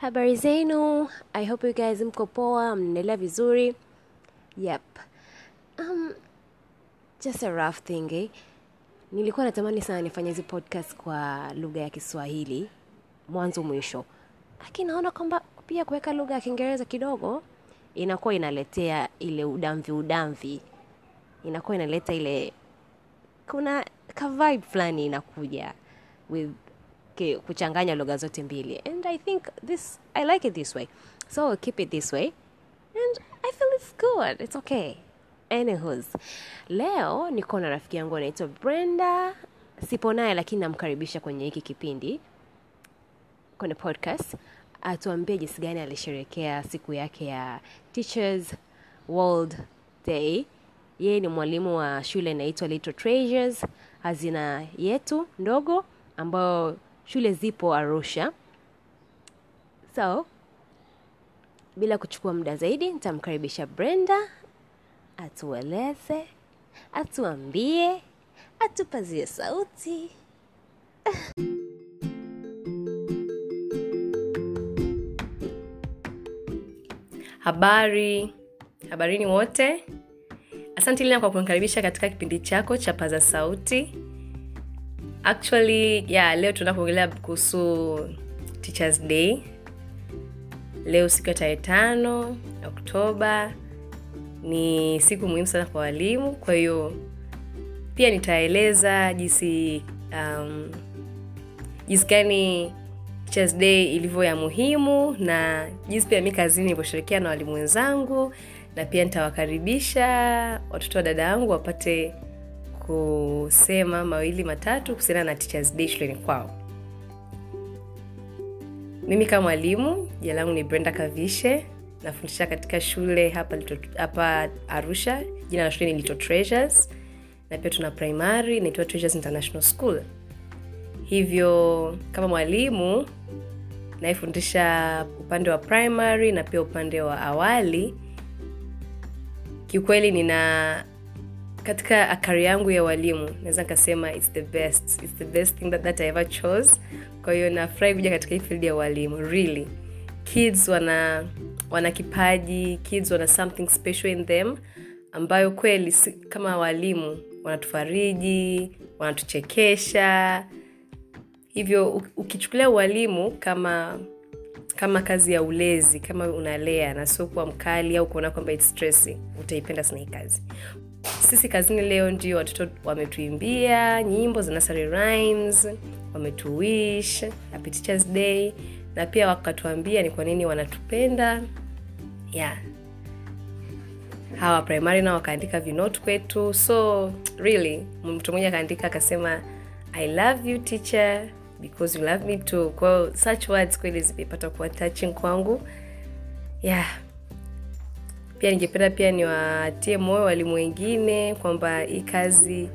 habari zenu? I hope you guys mko poa mnaendelea vizuri. Yep. Um, just a rough thing eh? nilikuwa natamani sana nifanye hizi podcast kwa lugha ya kiswahili mwanzo mwisho. Lakini naona kwamba pia kuweka lugha ya kiingereza kidogo inakuwa inaletea ile udamvi udamvi. Inakuwa inaleta ile kuna ka vibe fulani inakuja with ki- kuchanganya lugha zote mbili. And i think this i like it this way. So I'll keep it this way. And i feel it's good. It's okay. Anyways leo niko na rafiki yangu anaitwa brenda. Sipo naye lakini namkaribisha kwenye hiki kipindi kwenye podcast. Atuambie jinsi gani alisherekea siku yake ya teachers world day. Yeye ni mwalimu wa shule inaitwa little treasures hazina yetu ndogo ambayo shule zipo arusha. So bila kuchukua muda zaidi nitamkaribisha brenda atueleze atuambie atupazie sauti. Habari habarini wote. Asante lina kwa kunikaribisha katika kipindi chako cha paza sauti actually yeah, leo tunaenda kuongelea kuhusu teachers day. Leo siku ya tarehe tano oktoba. Ni siku muhimu sana kwa walimu. Kwa hiyo pia nitaeleza jinsi um, jinsi gani Teachers Day ilivyo ya muhimu na jinsi pia mi kazini nilivyoshirikiana na walimu wenzangu. Na pia nitawakaribisha watoto wa dada yangu wapate kusema mawili matatu kuhusiana na Teachers Day shuleni kwao. Mimi kama mwalimu jina langu ni brenda kavishe nafundisha katika shule hapa, Lito, hapa arusha. Jina la shule ni little treasures na pia tuna primary inaitwa treasures international school. Hivyo kama mwalimu naifundisha upande wa primary na pia upande wa awali. Kiukweli nina katika akari yangu ya walimu naweza nikasema its the best its the best thing that, that I ever chose. Kwa hiyo nafurahi kuja katika hii field ya walimu really. Kids wana wana kipaji kids wana something special in them ambayo kweli kama walimu wanatufariji wanatuchekesha. Hivyo ukichukulia ualimu kama kama kazi ya ulezi kama unalea na sio kuwa mkali au kuona kwamba utaipenda sana hii kazi sisi kazini leo ndio watoto wametuimbia nyimbo za nursery rhymes wametuwish happy teachers day na pia wakatuambia ni kwa nini wanatupenda. Yeah. Hawa primary nao wakaandika vinot kwetu. So really mtu mmoja akaandika akasema i love you teacher because you love me too. Kwao such words kweli zimepata kuwa touching kwangu. Yeah pia ningependa pia niwatie moyo walimu wengine kwamba hii kazi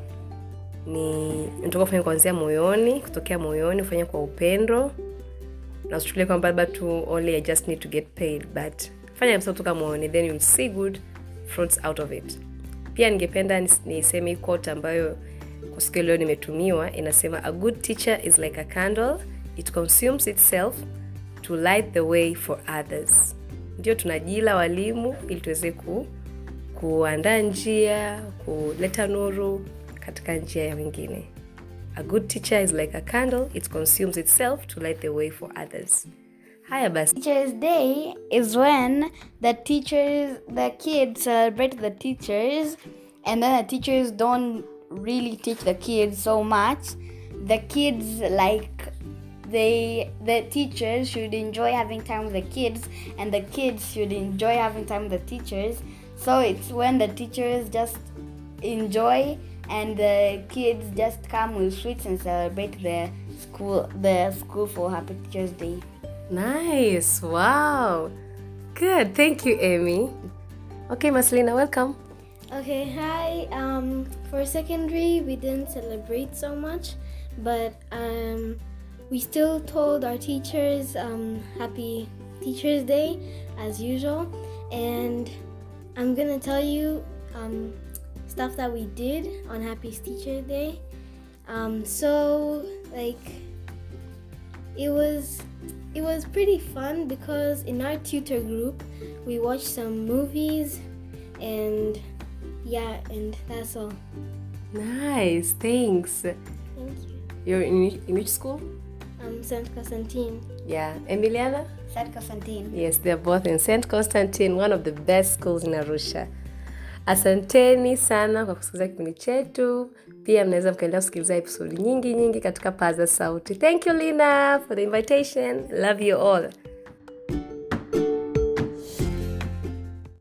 ni natoka kufanya kuanzia moyoni kutokea moyoni kufanya kwa upendo. Na usichukulie kwamba labda tu only i just need to get paid but fanya kabisa kutoka moyoni then you'll see good fruits out of it. Pia ningependa niseme hii quote ambayo kwa siku leo nimetumiwa inasema a good teacher is like a candle it consumes itself to light the way for others ndio tunajila walimu ili tuweze ku, kuandaa njia kuleta nuru katika njia ya wengine a good teacher is like a candle it consumes itself to light the way for others. Haya basi. Day is when the teachers, the kids celebrate the teachers, and then the teachers don't really teach the kids so much. The kids like they the teachers should enjoy having time with the kids, and the kids should enjoy having time with the teachers. So it's when the teachers just enjoy and the kids just come with sweets and celebrate the school the school for Happy Teachers Day. Nice. Wow. Good. Thank you, Amy. Okay, Maslina, welcome. Okay, hi. Um, for secondary, we didn't celebrate so much, but um, we still told our teachers um, Happy Teachers Day as usual. And I'm gonna tell you um, stuff that we did on Happy Teacher Day. Um, so, like, it was it was pretty fun because in our tutor group we watched some movies and yeah and that's all Nice, thanks. thank you You're in, in which school? Um saint constantine Yeah, Emiliana? Sad Constantine. Yes, they're both in St. Constantine, one of the best schools in Arusha. Asanteni sana kwa kusikiliza kipindi chetu. Pia mnaweza mkaendelea kusikiliza episodi nyingi nyingi katika Paza Sauti. Thank you Lina for the invitation. Love you all.